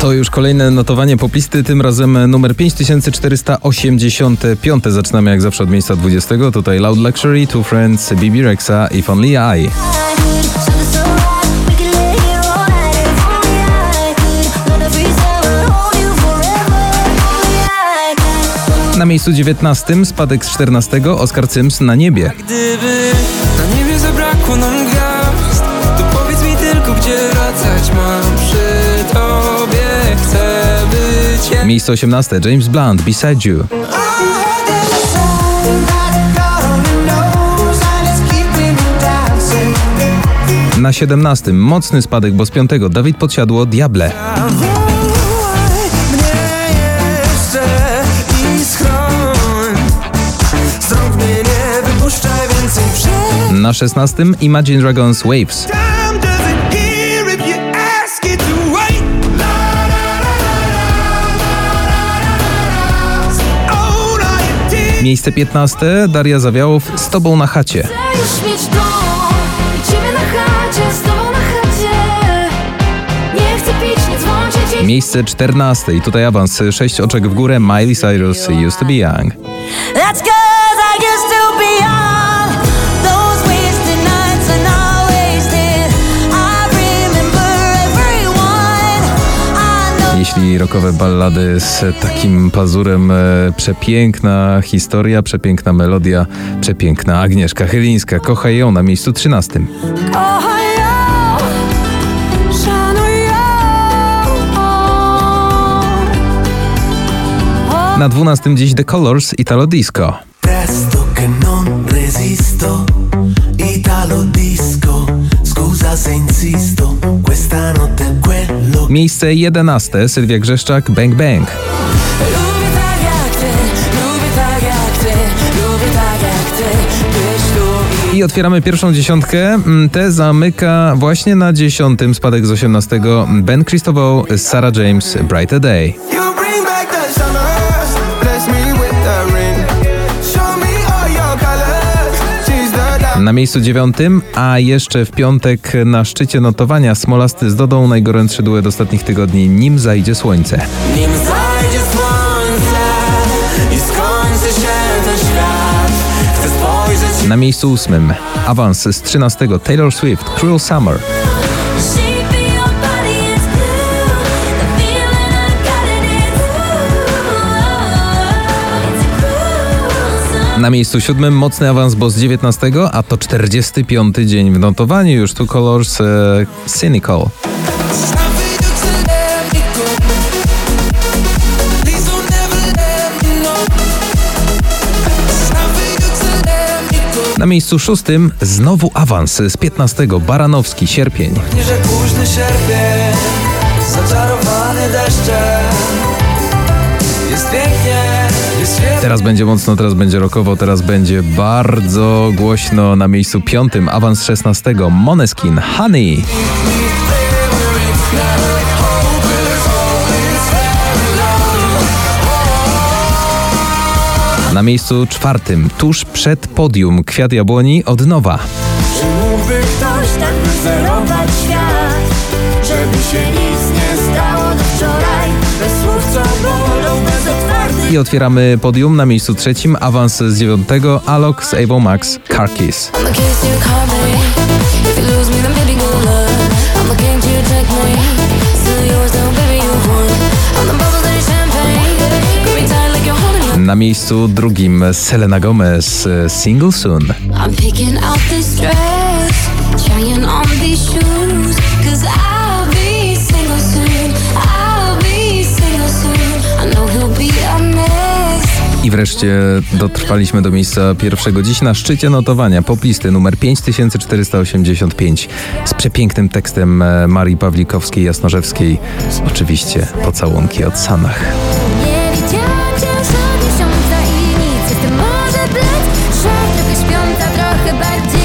To już kolejne notowanie poplisty, tym razem numer 5485. Zaczynamy jak zawsze od miejsca 20. Tutaj Loud Luxury, Two Friends, BB Rexa i Only I. Na miejscu 19 spadek z 14 Oscar Sims na niebie. Gdyby na niebie zabrakło nam gwiazd To powiedz mi tylko, gdzie wracać mam Miejsce 18 James Blunt, Beside You. Na 17 mocny spadek, bo z 5 Dawid Podsiadło, Diable. Na 16 Imagine Dragons, Waves. Miejsce 15 Daria Zawiałów, Z Tobą na chacie. Chcę już mieć dom i ciebie na chacie, z tobą na chacie. Nie chcę pić, nie dzwonię ci. Miejsce 14 i tutaj awans 6 oczek w górę Miley Cyrus, Used to be Young. That's cause I used to I know. Jeśli rockowe ballady z takim pazurem, e, przepiękna historia, przepiękna melodia, przepiękna Agnieszka Chylińska. Kochaj ją na miejscu 13. Kochaj ją, szanuj ją. Na 12 dziś The Colors, Italo Disco. Presto che non resisto, Italo disco, scusa se insisto, Miejsce 11 Sylwia Grzeszczak, Bang Bang. Tak tak tak i otwieramy pierwszą dziesiątkę. Mm, Te zamyka właśnie na dziesiątym spadek z 18 Ben Christopher, Sarah James, Brighter Day. Na miejscu dziewiątym, a jeszcze w piątek na szczycie notowania Smolasty z Dodą najgorętszy duet ostatnich tygodni Nim zajdzie słońce. Nim zajdzie słońce i skończy się ten świat, chcę spojrzeć Na miejscu ósmym awans z 13 Taylor Swift Cruel Summer. Na miejscu siódmym mocny awans, bo z 19, a to 45 dzień w notowaniu już tu Colors e, Cynical. Na miejscu szóstym znowu awans z 15 Baranowski Sierpień. Nie, że późny sierpień, zaczarowany deszczem. Teraz będzie mocno, teraz będzie rokowo, teraz będzie bardzo głośno na miejscu piątym awans 16 Moneskin Honey. Na miejscu czwartym, tuż przed podium, kwiat jabłoni od nowa. Czy mógłby I otwieramy podium na miejscu trzecim, awans z dziewiątego, Alok z Avo Max, Car Kiss. I'm the case you call me. If wreszcie dotrwaliśmy do miejsca pierwszego. Dziś na szczycie notowania poplisty numer 5485 z przepięknym tekstem e, Marii Pawlikowskiej-Jasnorzewskiej. Oczywiście pocałunki od Sanach. Może trochę bardziej